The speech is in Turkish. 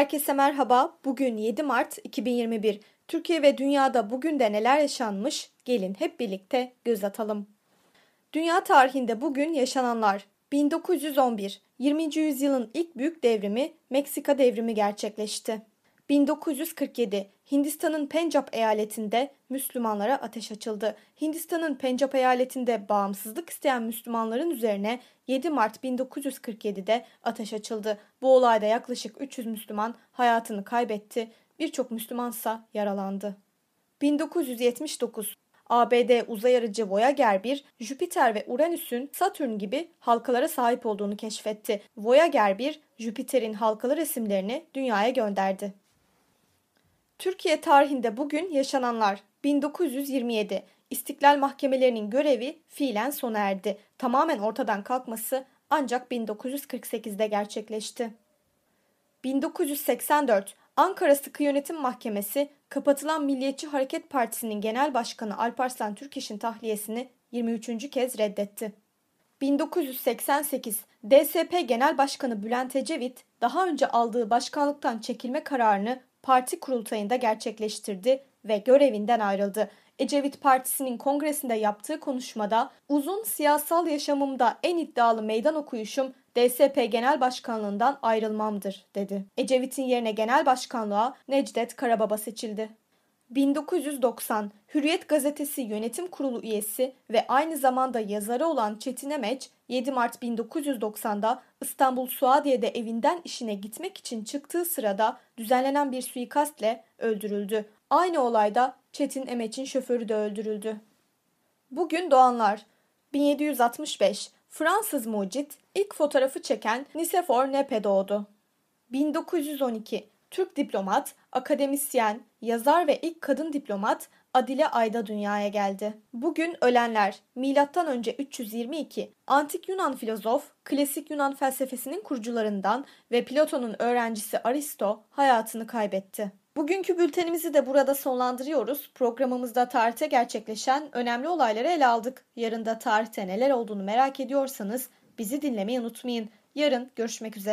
Herkese merhaba. Bugün 7 Mart 2021. Türkiye ve dünyada bugün de neler yaşanmış? Gelin hep birlikte göz atalım. Dünya tarihinde bugün yaşananlar 1911 20. yüzyılın ilk büyük devrimi Meksika devrimi gerçekleşti. 1947 Hindistan'ın Pencap eyaletinde Müslümanlara ateş açıldı. Hindistan'ın Pencap eyaletinde bağımsızlık isteyen Müslümanların üzerine 7 Mart 1947'de ateş açıldı. Bu olayda yaklaşık 300 Müslüman hayatını kaybetti. Birçok Müslümansa yaralandı. 1979 ABD uzay aracı Voyager 1, Jüpiter ve Uranüs'ün Satürn gibi halkalara sahip olduğunu keşfetti. Voyager 1, Jüpiter'in halkalı resimlerini dünyaya gönderdi. Türkiye tarihinde bugün yaşananlar 1927 İstiklal mahkemelerinin görevi fiilen sona erdi. Tamamen ortadan kalkması ancak 1948'de gerçekleşti. 1984 Ankara Sıkı Yönetim Mahkemesi kapatılan Milliyetçi Hareket Partisi'nin genel başkanı Alparslan Türkeş'in tahliyesini 23. kez reddetti. 1988 DSP Genel Başkanı Bülent Ecevit daha önce aldığı başkanlıktan çekilme kararını parti kurultayında gerçekleştirdi ve görevinden ayrıldı. Ecevit Partisi'nin kongresinde yaptığı konuşmada uzun siyasal yaşamımda en iddialı meydan okuyuşum DSP Genel Başkanlığından ayrılmamdır dedi. Ecevit'in yerine genel başkanlığa Necdet Karababa seçildi. 1990 Hürriyet Gazetesi Yönetim Kurulu üyesi ve aynı zamanda yazarı olan Çetin Emeç 7 Mart 1990'da İstanbul Suadiye'de evinden işine gitmek için çıktığı sırada düzenlenen bir suikastle öldürüldü. Aynı olayda Çetin Emeç'in şoförü de öldürüldü. Bugün doğanlar 1765 Fransız mucit ilk fotoğrafı çeken Nicephore Nepe doğdu. 1912 Türk diplomat, akademisyen, yazar ve ilk kadın diplomat Adile Ayda dünyaya geldi. Bugün ölenler milattan önce 322 antik Yunan filozof, klasik Yunan felsefesinin kurucularından ve Platon'un öğrencisi Aristo hayatını kaybetti. Bugünkü bültenimizi de burada sonlandırıyoruz. Programımızda tarihte gerçekleşen önemli olayları ele aldık. Yarın da tarihte neler olduğunu merak ediyorsanız bizi dinlemeyi unutmayın. Yarın görüşmek üzere.